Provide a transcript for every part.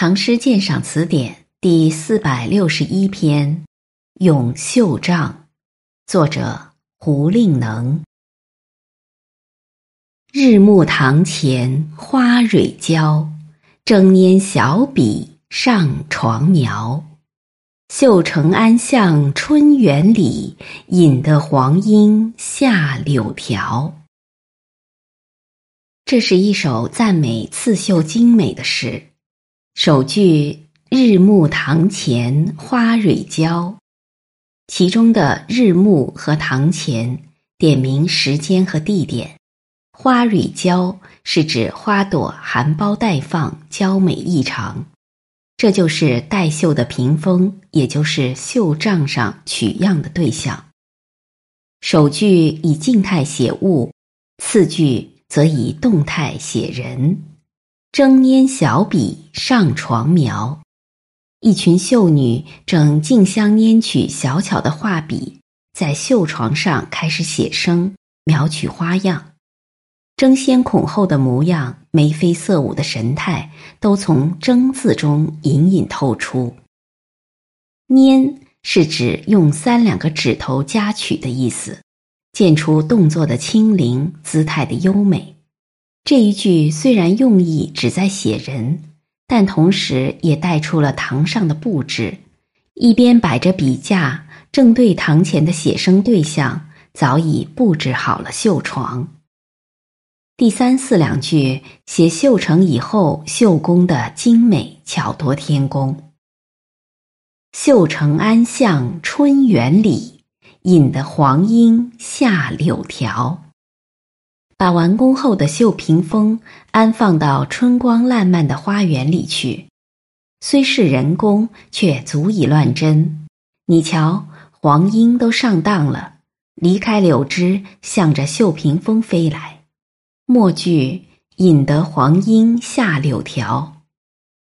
唐诗鉴赏词典》第四百六十一篇《咏绣帐》，作者胡令能。日暮堂前花蕊娇，争拈小笔上床描。绣成安向春园里，引得黄莺下柳条。这是一首赞美刺绣精美的诗。首句“日暮堂前花蕊娇”，其中的“日暮”和“堂前”点明时间和地点，“花蕊娇”是指花朵含苞待放，娇美异常。这就是带绣的屏风，也就是绣帐上取样的对象。首句以静态写物，次句则以动态写人。争拈小笔上床描，一群秀女正竞相拈取小巧的画笔，在绣床上开始写生，描取花样，争先恐后的模样，眉飞色舞的神态，都从“争”字中隐隐透出。拈是指用三两个指头夹取的意思，见出动作的轻灵，姿态的优美。这一句虽然用意只在写人，但同时也带出了堂上的布置。一边摆着笔架，正对堂前的写生对象早已布置好了绣床。第三四两句写绣成以后绣工的精美巧夺天工。绣成安向春园里，引得黄莺下柳条。把完工后的绣屏风安放到春光烂漫的花园里去，虽是人工，却足以乱真。你瞧，黄莺都上当了，离开柳枝，向着绣屏风飞来。末句引得黄莺下柳条，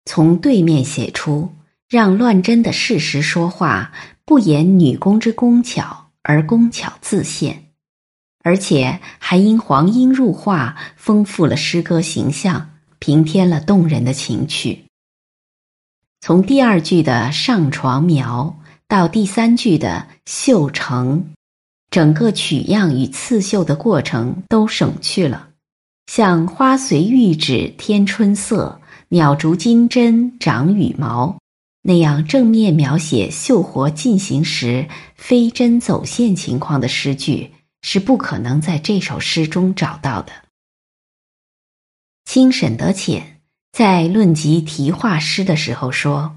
从对面写出，让乱真的事实说话，不言女工之工巧，而工巧自现。而且还因黄莺入画，丰富了诗歌形象，平添了动人的情趣。从第二句的上床描到第三句的绣成，整个取样与刺绣的过程都省去了，像花随玉指添春色，鸟逐金针长羽毛那样正面描写绣活进行时飞针走线情况的诗句。是不可能在这首诗中找到的。清沈德潜在论及题画诗的时候说：“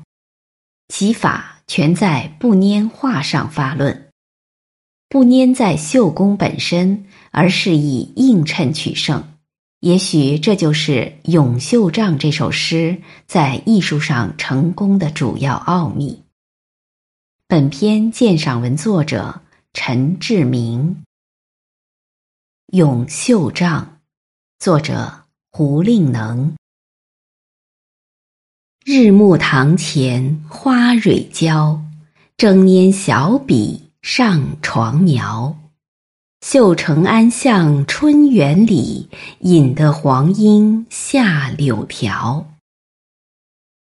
其法全在不拈画上发论，不拈在绣工本身，而是以映衬取胜。也许这就是《咏绣帐》这首诗在艺术上成功的主要奥秘。”本篇鉴赏文作者陈志明。《咏绣帐》，作者胡令能。日暮堂前花蕊娇，争拈小笔上床描。绣成安向春园里，引得黄莺下柳条。